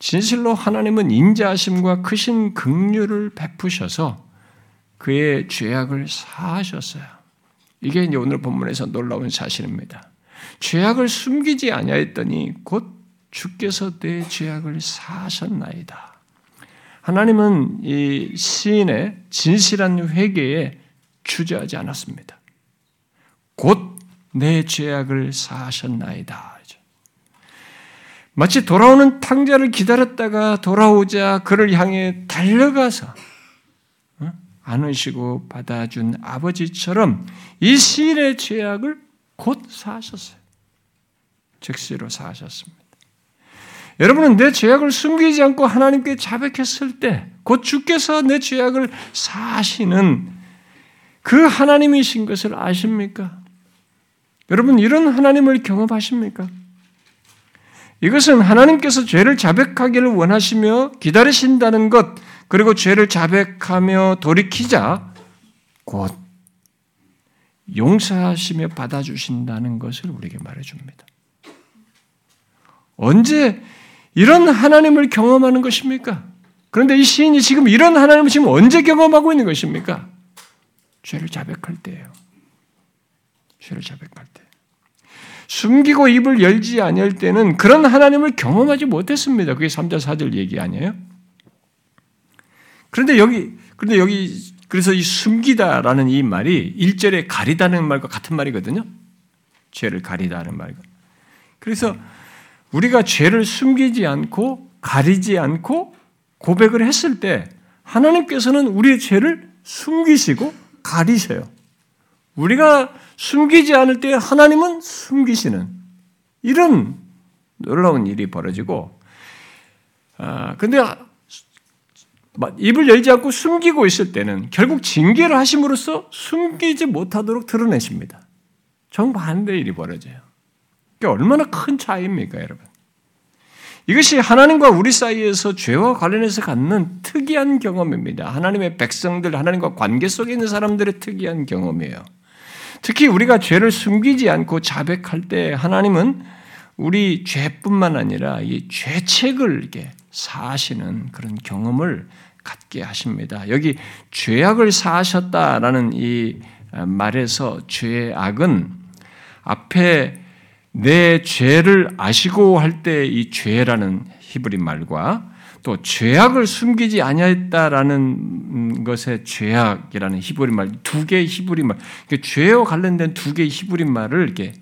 진실로 하나님은 인자하심과 크신 긍휼을 베푸셔서 그의 죄악을 사하셨어요. 이게 이제 오늘 본문에서 놀라운 사실입니다. 죄악을 숨기지 아니하였더니 곧 주께서 내 죄악을 사하셨나이다. 하나님은 이 시인의 진실한 회개에 주저하지 않았습니다. 곧 내 죄악을 사하셨나이다. 마치 돌아오는 탕자를 기다렸다가 돌아오자 그를 향해 달려가서 어? 안으시고 받아준 아버지처럼 이 시인의 죄악을 곧 사하셨어요. 즉시로 사하셨습니다. 여러분은 내 죄악을 숨기지 않고 하나님께 자백했을 때, 곧 주께서 내 죄악을 사시는 그 하나님이신 것을 아십니까? 여러분, 이런 하나님을 경험하십니까? 이것은 하나님께서 죄를 자백하기를 원하시며 기다리신다는 것, 그리고 죄를 자백하며 돌이키자 곧 용서하시며 받아주신다는 것을 우리에게 말해줍니다. 언제 이런 하나님을 경험하는 것입니까? 그런데 이 시인이 지금 이런 하나님을 지금 언제 경험하고 있는 것입니까? 죄를 자백할 때예요. 죄를 자백할 때. 숨기고 입을 열지 아니할 때는 그런 하나님을 경험하지 못했습니다. 그게 3절 4절 얘기 아니에요? 그런데 여기 그런데 여기 그래서 이 숨기다라는 이 말이 1절에 가리다는 말과 같은 말이거든요. 죄를 가리다는 말과. 그래서 우리가 죄를 숨기지 않고 가리지 않고 고백을 했을 때 하나님께서는 우리의 죄를 숨기시고 가리셔요. 우리가 숨기지 않을 때 하나님은 숨기시는 이런 놀라운 일이 벌어지고, 아, 근데 입을 열지 않고 숨기고 있을 때는 결국 징계를 하심으로써 숨기지 못하도록 드러내십니다. 정반대 일이 벌어져요. 얼마나 큰 차이입니까, 여러분? 이것이 하나님과 우리 사이에서 죄와 관련해서 갖는 특이한 경험입니다. 하나님의 백성들, 하나님과 관계 속에 있는 사람들의 특이한 경험이에요. 특히 우리가 죄를 숨기지 않고 자백할 때 하나님은 우리 죄뿐만 아니라 이 죄책을 이렇게 사하시는 그런 경험을 갖게 하십니다. 여기 죄악을 사하셨다라는 이 말에서 죄악은 앞에 내 죄를 아시고 할 때 이 죄라는 히브리 말과 또 죄악을 숨기지 아니했다라는 것의 죄악이라는 히브리 말 두 개의 히브리 말, 죄와 관련된 두 개의 히브리 말을 이렇게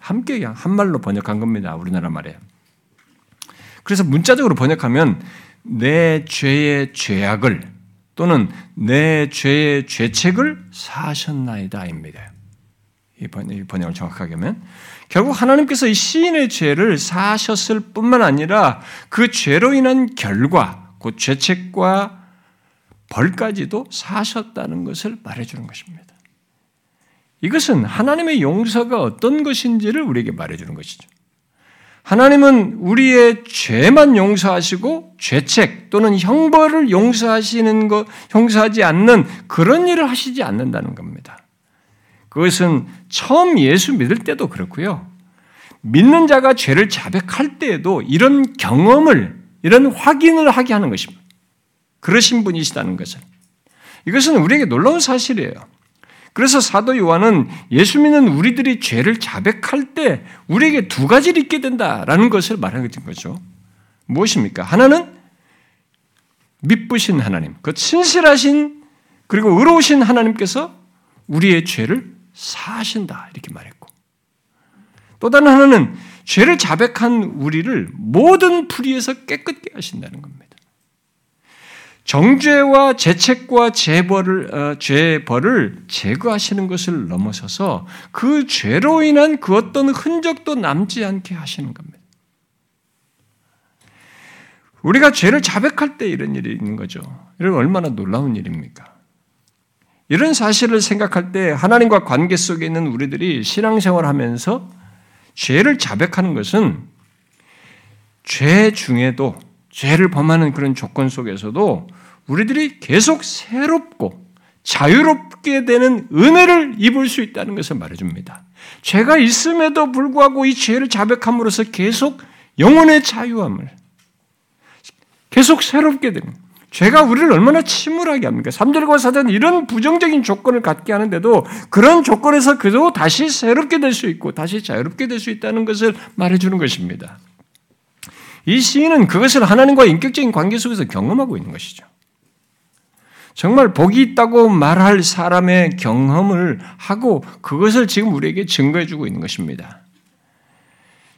함께 한 말로 번역한 겁니다. 우리나라 말에. 그래서 문자적으로 번역하면 내 죄의 죄악을 또는 내 죄의 죄책을 사하셨나이다입니다. 이 번역을 정확하게 하면 결국 하나님께서 이 시인의 죄를 사하셨을 뿐만 아니라 그 죄로 인한 결과, 곧 죄책과 벌까지도 사하셨다는 것을 말해주는 것입니다. 이것은 하나님의 용서가 어떤 것인지를 우리에게 말해주는 것이죠. 하나님은 우리의 죄만 용서하시고 죄책 또는 형벌을 용서하시는 것, 용서하지 않는 그런 일을 하시지 않는다는 겁니다. 그것은 처음 예수 믿을 때도 그렇고요. 믿는 자가 죄를 자백할 때에도 이런 경험을, 이런 확인을 하게 하는 것입니다. 그러신 분이시다는 것을. 이것은 우리에게 놀라운 사실이에요. 그래서 사도 요한은 예수 믿는 우리들이 죄를 자백할 때 우리에게 두 가지를 있게 된다라는 것을 말하는 거죠. 무엇입니까? 하나는 믿부신 하나님, 그 친실하신 그리고 의로우신 하나님께서 우리의 죄를 사신다 이렇게 말했고 또 다른 하나는 죄를 자백한 우리를 모든 불의에서 깨끗게 하신다는 겁니다. 정죄와 죄책과 죄벌을 어, 죄벌을 제거하시는 것을 넘어서서 그 죄로 인한 그 어떤 흔적도 남지 않게 하시는 겁니다. 우리가 죄를 자백할 때 이런 일이 있는 거죠. 이런 얼마나 놀라운 일입니까? 이런 사실을 생각할 때 하나님과 관계 속에 있는 우리들이 신앙생활 하면서 죄를 자백하는 것은 죄 중에도 죄를 범하는 그런 조건 속에서도 우리들이 계속 새롭고 자유롭게 되는 은혜를 입을 수 있다는 것을 말해줍니다. 죄가 있음에도 불구하고 이 죄를 자백함으로써 계속 영혼의 자유함을 계속 새롭게 되는 죄가 우리를 얼마나 침울하게 합니까? 3절과 4절은 이런 부정적인 조건을 갖게 하는데도 그런 조건에서 그도 다시 새롭게 될 수 있고 다시 자유롭게 될 수 있다는 것을 말해주는 것입니다. 이 시인은 그것을 하나님과 인격적인 관계 속에서 경험하고 있는 것이죠. 정말 복이 있다고 말할 사람의 경험을 하고 그것을 지금 우리에게 증거해 주고 있는 것입니다.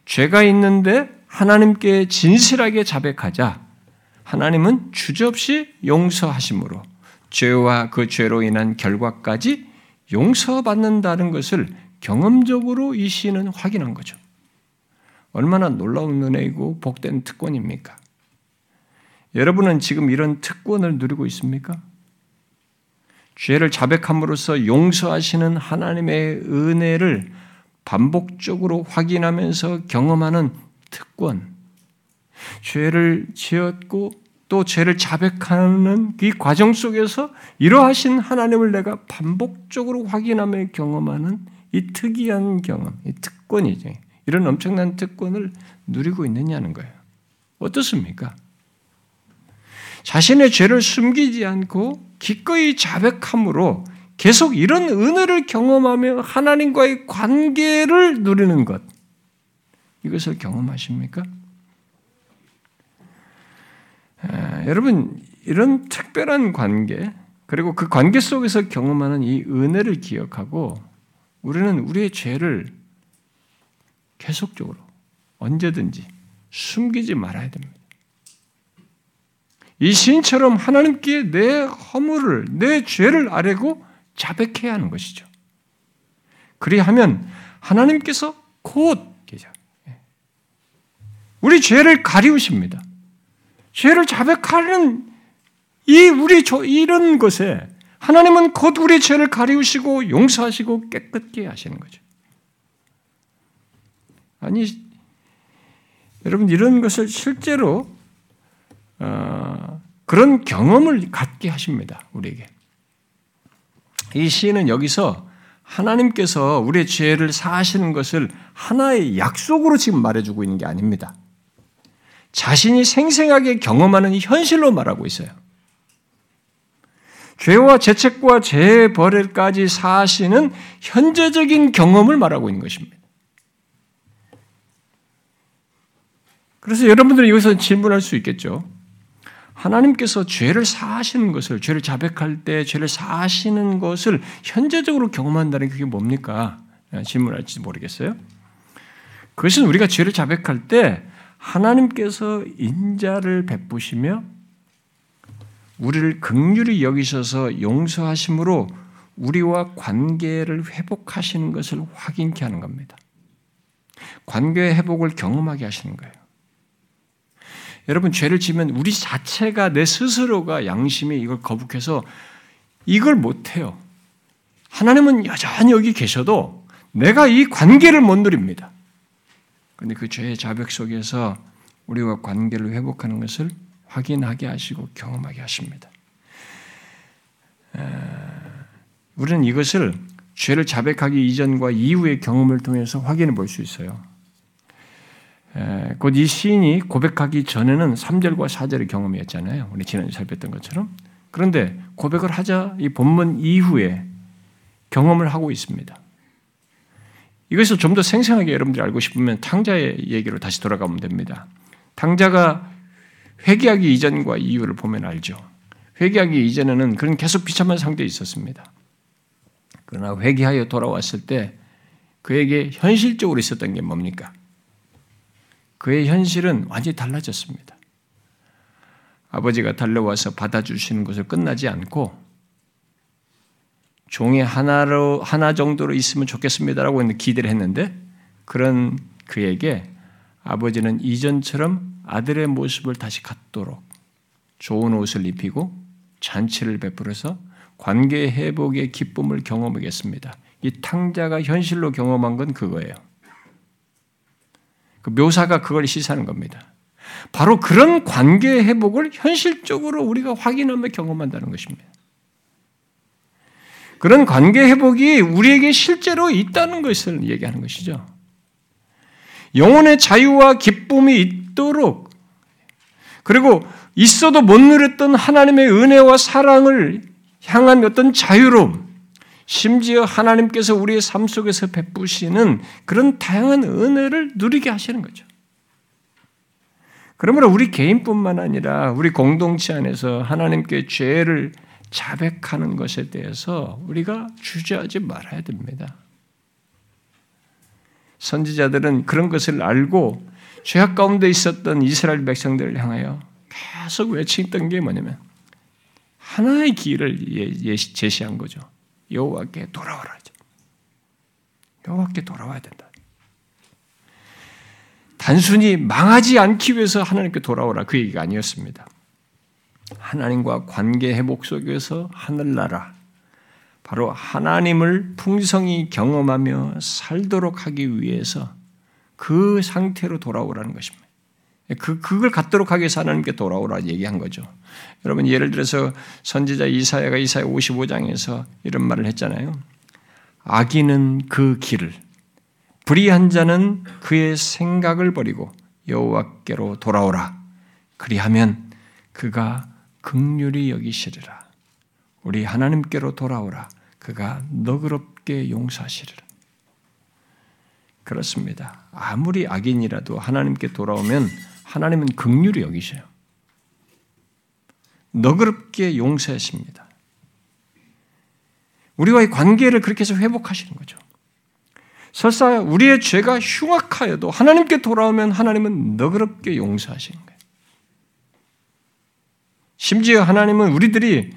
죄가 있는데 하나님께 진실하게 자백하자 하나님은 주저없이 용서하심으로 죄와 그 죄로 인한 결과까지 용서받는다는 것을 경험적으로 이 시인은 확인한 거죠. 얼마나 놀라운 은혜이고 복된 특권입니까? 여러분은 지금 이런 특권을 누리고 있습니까? 죄를 자백함으로써 용서하시는 하나님의 은혜를 반복적으로 확인하면서 경험하는 특권. 죄를 지었고 또 죄를 자백하는 이 과정 속에서 이러하신 하나님을 내가 반복적으로 확인하며 경험하는 이 특이한 경험, 이 특권이죠. 이런 엄청난 특권을 누리고 있느냐는 거예요. 어떻습니까? 자신의 죄를 숨기지 않고 기꺼이 자백함으로 계속 이런 은혜를 경험하며 하나님과의 관계를 누리는 것. 이것을 경험하십니까? 아, 여러분, 이런 특별한 관계, 그리고 그 관계 속에서 경험하는 이 은혜를 기억하고 우리는 우리의 죄를 계속적으로 언제든지 숨기지 말아야 됩니다. 이 시인처럼 하나님께 내 허물을, 내 죄를 아뢰고 자백해야 하는 것이죠. 그리하면 하나님께서 곧 예. 우리 죄를 가리우십니다. 죄를 자백하는 이 우리 이런 것에 하나님은 곧 우리 죄를 가리우시고 용서하시고 깨끗게 하시는 거죠. 아니 여러분 이런 것을 실제로 어, 그런 경험을 갖게 하십니다. 우리에게. 이 시인은 여기서 하나님께서 우리의 죄를 사하시는 것을 하나의 약속으로 지금 말해주고 있는 게 아닙니다. 자신이 생생하게 경험하는 현실로 말하고 있어요. 죄와 죄책과 죄의 벌을까지 사하시는 현재적인 경험을 말하고 있는 것입니다. 그래서 여러분들은 여기서 질문할 수 있겠죠. 하나님께서 죄를 사하시는 것을, 죄를 자백할 때 죄를 사하시는 것을 현재적으로 경험한다는 그게 뭡니까? 질문할지 모르겠어요. 그것은 우리가 죄를 자백할 때 하나님께서 인자를 베푸시며 우리를 극률히 여기셔서 용서하심으로 우리와 관계를 회복하시는 것을 확인케 하는 겁니다. 관계 회복을 경험하게 하시는 거예요. 여러분 죄를 지면 우리 자체가 내 스스로가 양심이 이걸 거북해서 이걸 못 해요. 하나님은 여전히 여기 계셔도 내가 이 관계를 못 누립니다. 그런데 그 죄의 자백 속에서 우리와 관계를 회복하는 것을 확인하게 하시고 경험하게 하십니다. 우리는 이것을 죄를 자백하기 이전과 이후의 경험을 통해서 확인해 볼 수 있어요. 곧 이 시인이 고백하기 전에는 3절과 4절의 경험이었잖아요. 우리 지난주에 살폈던 것처럼. 그런데 고백을 하자 이 본문 이후에 경험을 하고 있습니다. 이것을 좀 더 생생하게 여러분들이 알고 싶으면 탕자의 얘기로 다시 돌아가면 됩니다. 탕자가 회개하기 이전과 이후를 보면 알죠. 회개하기 이전에는 그런 계속 비참한 상태에 있었습니다. 그러나 회개하여 돌아왔을 때 그에게 현실적으로 있었던 게 뭡니까? 그의 현실은 완전히 달라졌습니다. 아버지가 달려와서 받아주시는 것을 끝나지 않고 종이 하나로 하나 정도로 있으면 좋겠습니다라고 기대를 했는데 그런 그에게 아버지는 이전처럼 아들의 모습을 다시 갖도록 좋은 옷을 입히고 잔치를 베풀어서 관계 회복의 기쁨을 경험하겠습니다. 이 탕자가 현실로 경험한 건 그거예요. 그 묘사가 그걸 시사하는 겁니다. 바로 그런 관계 회복을 현실적으로 우리가 확인하며 경험한다는 것입니다. 그런 관계 회복이 우리에게 실제로 있다는 것을 얘기하는 것이죠. 영혼의 자유와 기쁨이 있도록 그리고 있어도 못 누렸던 하나님의 은혜와 사랑을 향한 어떤 자유로움, 심지어 하나님께서 우리의 삶 속에서 베푸시는 그런 다양한 은혜를 누리게 하시는 거죠. 그러므로 우리 개인뿐만 아니라 우리 공동체 안에서 하나님께 죄를 자백하는 것에 대해서 우리가 주저하지 말아야 됩니다. 선지자들은 그런 것을 알고 죄악 가운데 있었던 이스라엘 백성들을 향하여 계속 외치던 게 뭐냐면 하나의 길을 예, 예, 제시한 거죠. 여호와께 돌아오라죠. 여호와께 돌아와야 된다. 단순히 망하지 않기 위해서 하나님께 돌아오라 그 얘기가 아니었습니다. 하나님과 관계 회복 속에서 하늘나라 바로 하나님을 풍성히 경험하며 살도록 하기 위해서 그 상태로 돌아오라는 것입니다. 그, 그걸 갖도록 하기 위해서 하나님께 돌아오라 얘기한 거죠. 여러분, 예를 들어서 선지자 이사야가 이사야 55장에서 이런 말을 했잖아요. 악인은 그 길을, 불의한 자는 그의 생각을 버리고 여호와께로 돌아오라. 그리하면 그가 극률이 여기시리라. 우리 하나님께로 돌아오라. 그가 너그럽게 용서하시리라. 그렇습니다. 아무리 악인이라도 하나님께 돌아오면 하나님은 극률이 여기셔요. 너그럽게 용서하십니다. 우리와의 관계를 그렇게 해서 회복하시는 거죠. 설사 우리의 죄가 흉악하여도 하나님께 돌아오면 하나님은 너그럽게 용서하시는 거예요. 심지어 하나님은 우리들이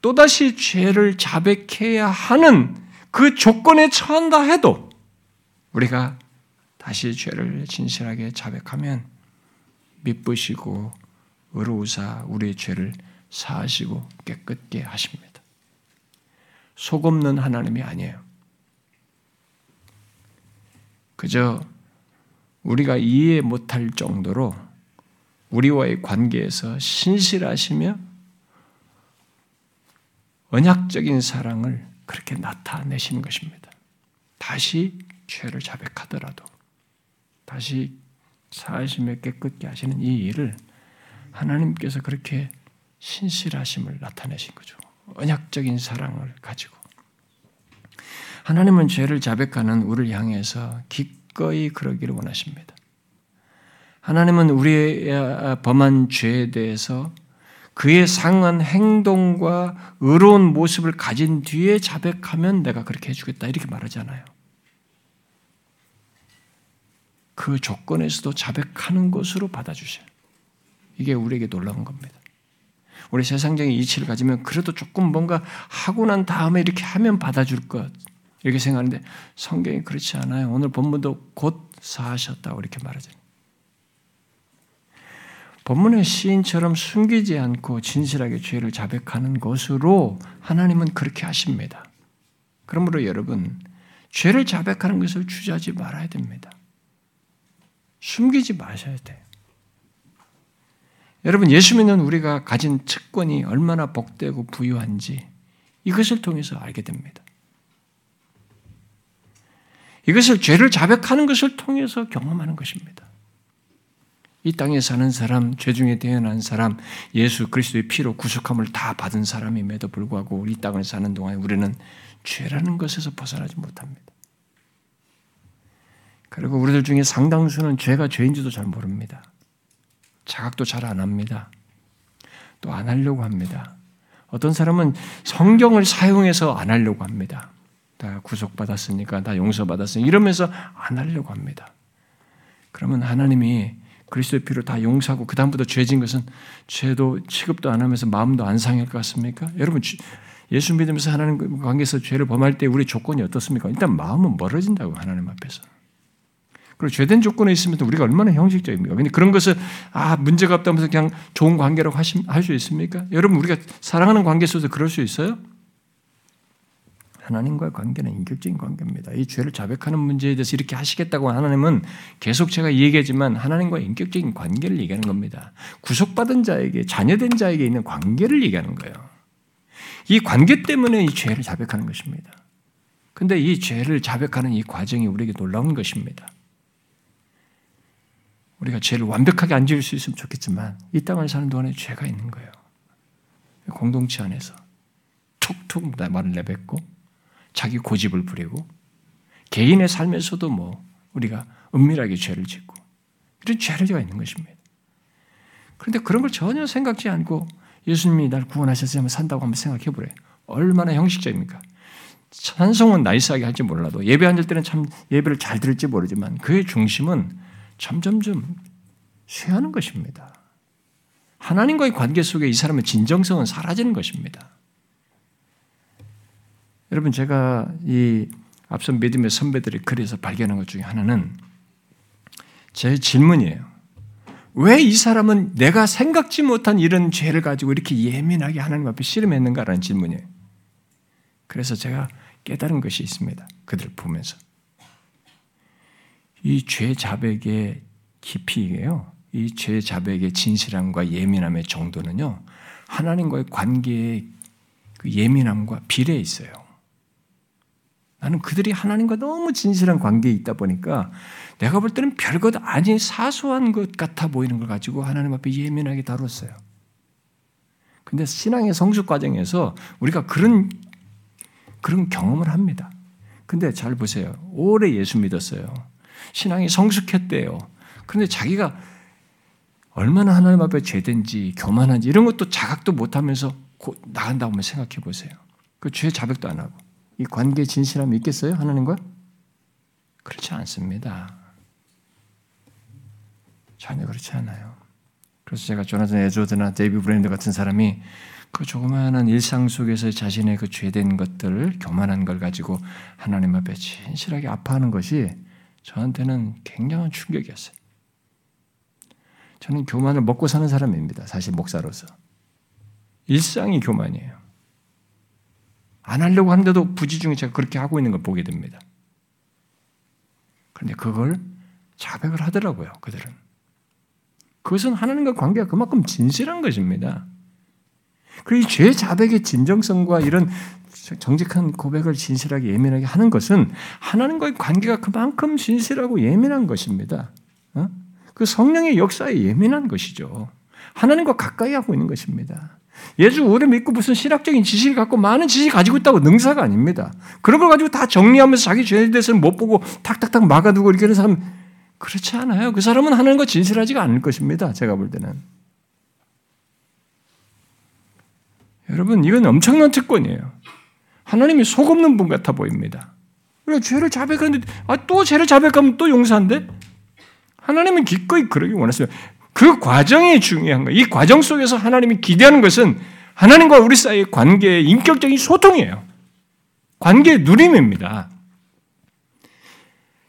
또다시 죄를 자백해야 하는 그 조건에 처한다 해도 우리가 다시 죄를 진실하게 자백하면 미쁘시고 의로우사 우리의 죄를 사하시고 깨끗게 하십니다. 속 없는 하나님이 아니에요. 그저 우리가 이해 못할 정도로 우리와의 관계에서 신실하시며 언약적인 사랑을 그렇게 나타내시는 것입니다. 다시 죄를 자백하더라도 다시 사하시며 깨끗게 하시는 이 일을 하나님께서 그렇게 신실하심을 나타내신 거죠. 언약적인 사랑을 가지고 하나님은 죄를 자백하는 우리를 향해서 기꺼이 그러기를 원하십니다. 하나님은 우리의 범한 죄에 대해서 그의 상한 행동과 의로운 모습을 가진 뒤에 자백하면 내가 그렇게 해주겠다 이렇게 말하잖아요. 그 조건에서도 자백하는 것으로 받아주셔요. 이게 우리에게 놀라운 겁니다. 우리 세상적인 이치를 가지면 그래도 조금 뭔가 하고 난 다음에 이렇게 하면 받아줄 것 이렇게 생각하는데 성경이 그렇지 않아요. 오늘 본문도 곧 사하셨다고 이렇게 말하잖아요. 본문의 시인처럼 숨기지 않고 진실하게 죄를 자백하는 것으로 하나님은 그렇게 하십니다. 그러므로 여러분, 죄를 자백하는 것을 주저하지 말아야 됩니다. 숨기지 마셔야 돼요. 여러분, 예수 믿는 우리가 가진 특권이 얼마나 복되고 부유한지 이것을 통해서 알게 됩니다. 이것을 죄를 자백하는 것을 통해서 경험하는 것입니다. 이 땅에 사는 사람, 죄 중에 태어난 사람, 예수 그리스도의 피로 구속함을 다 받은 사람임에도 불구하고 우리 땅을 사는 동안 우리는 죄라는 것에서 벗어나지 못합니다. 그리고 우리들 중에 상당수는 죄가 죄인지도 잘 모릅니다. 자각도 잘 안 합니다. 또 안 하려고 합니다. 어떤 사람은 성경을 사용해서 안 하려고 합니다. 다 구속받았으니까, 다 용서받았으니까, 이러면서 안 하려고 합니다. 그러면 하나님이 그리스도의 피로 다 용서하고 그 다음부터 죄진 것은 죄도 취급도 안 하면서 마음도 안 상할 것 같습니까? 여러분 예수 믿으면서 하나님 관계에서 죄를 범할 때 우리 조건이 어떻습니까? 일단 마음은 멀어진다고 하나님 앞에서. 그리고 죄된 조건에 있으면 우리가 얼마나 형식적입니까? 근데 그런 것을 아 문제가 없다면서 그냥 좋은 관계라고 할수 있습니까? 여러분 우리가 사랑하는 관계 속에서 그럴 수 있어요? 하나님과의 관계는 인격적인 관계입니다. 이 죄를 자백하는 문제에 대해서 이렇게 하시겠다고 하나님은 계속 제가 얘기하지만 하나님과의 인격적인 관계를 얘기하는 겁니다. 구속받은 자에게 자녀된 자에게 있는 관계를 얘기하는 거예요. 이 관계 때문에 이 죄를 자백하는 것입니다. 근데 이 죄를 자백하는 이 과정이 우리에게 놀라운 것입니다. 우리가 죄를 완벽하게 안 지을 수 있으면 좋겠지만 이 땅을 사는 동안에 죄가 있는 거예요. 공동체 안에서 툭툭 말을 내뱉고 자기 고집을 부리고 개인의 삶에서도 뭐 우리가 은밀하게 죄를 짓고 이런 죄가 있는 것입니다. 그런데 그런 걸 전혀 생각지 않고 예수님이 날 구원하셨으면 산다고 한번 생각해 보래요. 얼마나 형식적입니까? 찬송은 나이스하게 할지 몰라도 예배 앉을 때는 참 예배를 잘 들을지 모르지만 그의 중심은 점점점 쇠하는 것입니다. 하나님과의 관계 속에 이 사람의 진정성은 사라지는 것입니다. 여러분 제가 이 앞선 믿음의 선배들이 그래서 발견한 것 중에 하나는 제 질문이에요. 왜 이 사람은 내가 생각지 못한 이런 죄를 가지고 이렇게 예민하게 하나님 앞에 씨름했는가라는 질문이에요. 그래서 제가 깨달은 것이 있습니다. 그들을 보면서. 이 죄 자백의 깊이예요. 이 죄 자백의 진실함과 예민함의 정도는요. 하나님과의 관계의 그 예민함과 비례해 있어요. 나는 그들이 하나님과 너무 진실한 관계에 있다 보니까 내가 볼 때는 별것 아닌 사소한 것 같아 보이는 걸 가지고 하나님 앞에 예민하게 다뤘어요. 근데 신앙의 성숙 과정에서 우리가 그런 그런 경험을 합니다. 근데 잘 보세요. 오래 예수 믿었어요. 신앙이 성숙했대요. 그런데 자기가 얼마나 하나님 앞에 죄된지 교만한지 이런 것도 자각도 못하면서 나간다고 생각해 보세요. 그 죄 자백도 안 하고 이 관계 진실함이 있겠어요? 하나님과? 그렇지 않습니다. 전혀 그렇지 않아요. 그래서 제가 조나단 에조드나 데이비 브랜드 같은 사람이 그 조그마한 일상 속에서 자신의 그 죄된 것들, 교만한 걸 가지고 하나님 앞에 진실하게 아파하는 것이 저한테는 굉장한 충격이었어요. 저는 교만을 먹고 사는 사람입니다. 사실 목사로서. 일상이 교만이에요. 안 하려고 하는데도 부지중에 제가 그렇게 하고 있는 걸 보게 됩니다. 그런데 그걸 자백을 하더라고요, 그들은. 그것은 하나님과 관계가 그만큼 진실한 것입니다. 그리고 죄 자백의 진정성과 이런 정직한 고백을 진실하게 예민하게 하는 것은 하나님과의 관계가 그만큼 진실하고 예민한 것입니다. 어? 그 성령의 역사에 예민한 것이죠. 하나님과 가까이 하고 있는 것입니다. 예수 오래 믿고 무슨 신학적인 지식을 갖고 많은 지식을 가지고 있다고 능사가 아닙니다. 그런 걸 가지고 다 정리하면서 자기 죄에 대해서는 못 보고 탁탁탁 막아두고 이렇게 하는 사람 그렇지 않아요. 그 사람은 하나님과 진실하지가 않을 것입니다. 제가 볼 때는. 여러분, 이건 엄청난 특권이에요. 하나님이 속 없는 분 같아 보입니다. 죄를 자백하는데, 아, 또 죄를 자백하면 또 용서한대? 하나님은 기꺼이 그러기 원했어요. 그 과정이 중요한 거예요. 이 과정 속에서 하나님이 기대하는 것은 하나님과 우리 사이의 관계의 인격적인 소통이에요. 관계의 누림입니다.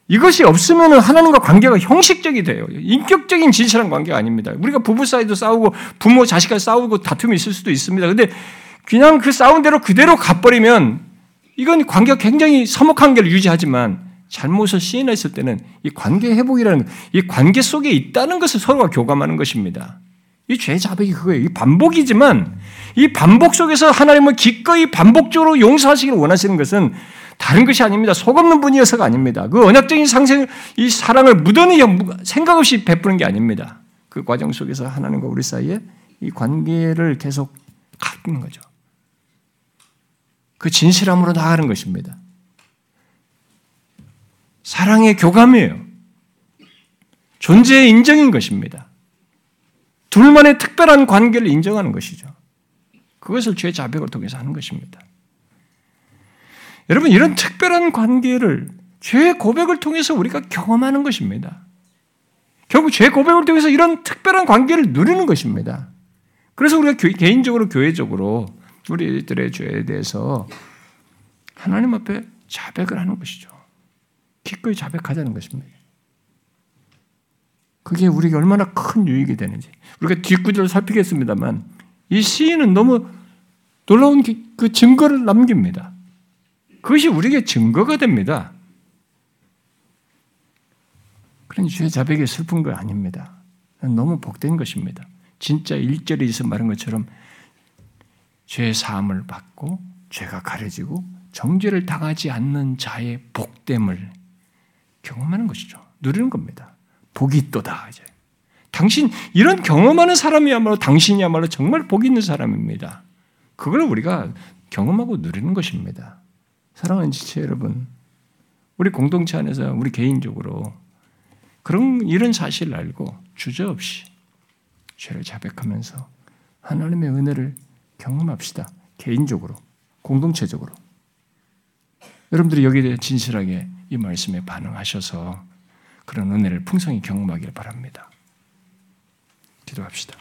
이것이 없으면 하나님과 관계가 형식적이 돼요. 인격적인 진실한 관계가 아닙니다. 우리가 부부 사이도 싸우고 부모 자식과 싸우고 다툼이 있을 수도 있습니다. 근데 그냥 그 싸운 대로 그대로 가버리면 이건 관계가 굉장히 서먹한 관계를 유지하지만 잘못을 시인했을 때는 이 관계 회복이라는 이 관계 속에 있다는 것을 서로가 교감하는 것입니다. 이 죄 자백이 그거예요. 이 반복이지만 이 반복 속에서 하나님은 기꺼이 반복적으로 용서하시기를 원하시는 것은 다른 것이 아닙니다. 속 없는 분이어서가 아닙니다. 그 언약적인 상생, 이 사랑을 무던히 생각 없이 베푸는 게 아닙니다. 그 과정 속에서 하나님과 우리 사이에 이 관계를 계속 갖는 거죠. 그 진실함으로 나가는 것입니다. 사랑의 교감이에요. 존재의 인정인 것입니다. 둘만의 특별한 관계를 인정하는 것이죠. 그것을 죄 자백을 통해서 하는 것입니다. 여러분 이런 특별한 관계를 죄 고백을 통해서 우리가 경험하는 것입니다. 결국 죄 고백을 통해서 이런 특별한 관계를 누리는 것입니다. 그래서 우리가 개인적으로 교회적으로 우리들의 죄에 대해서 하나님 앞에 자백을 하는 것이죠. 기꺼이 자백하자는 것입니다. 그게 우리에게 얼마나 큰 유익이 되는지 우리가 뒷구절을 살피겠습니다만 이 시인은 너무 놀라운 그 증거를 남깁니다. 그것이 우리에게 증거가 됩니다. 그런 죄 자백이 슬픈 거 아닙니다. 너무 복된 것입니다. 진짜 일절에 있어 말한 것처럼 죄 사함을 받고 죄가 가려지고 정죄를 당하지 않는 자의 복됨을 경험하는 것이죠. 누리는 겁니다. 복이 있다 이제. 당신 이런 경험하는 사람이야말로 당신이야말로 정말 복 있는 사람입니다. 그걸 우리가 경험하고 누리는 것입니다. 사랑하는 지체 여러분, 우리 공동체 안에서 우리 개인적으로 그런 이런 사실을 알고 주저없이 죄를 자백하면서 하나님의 은혜를 경험합시다. 개인적으로, 공동체적으로. 여러분들이 여기에 대해 진실하게 이 말씀에 반응하셔서 그런 은혜를 풍성히 경험하기를 바랍니다. 기도합시다.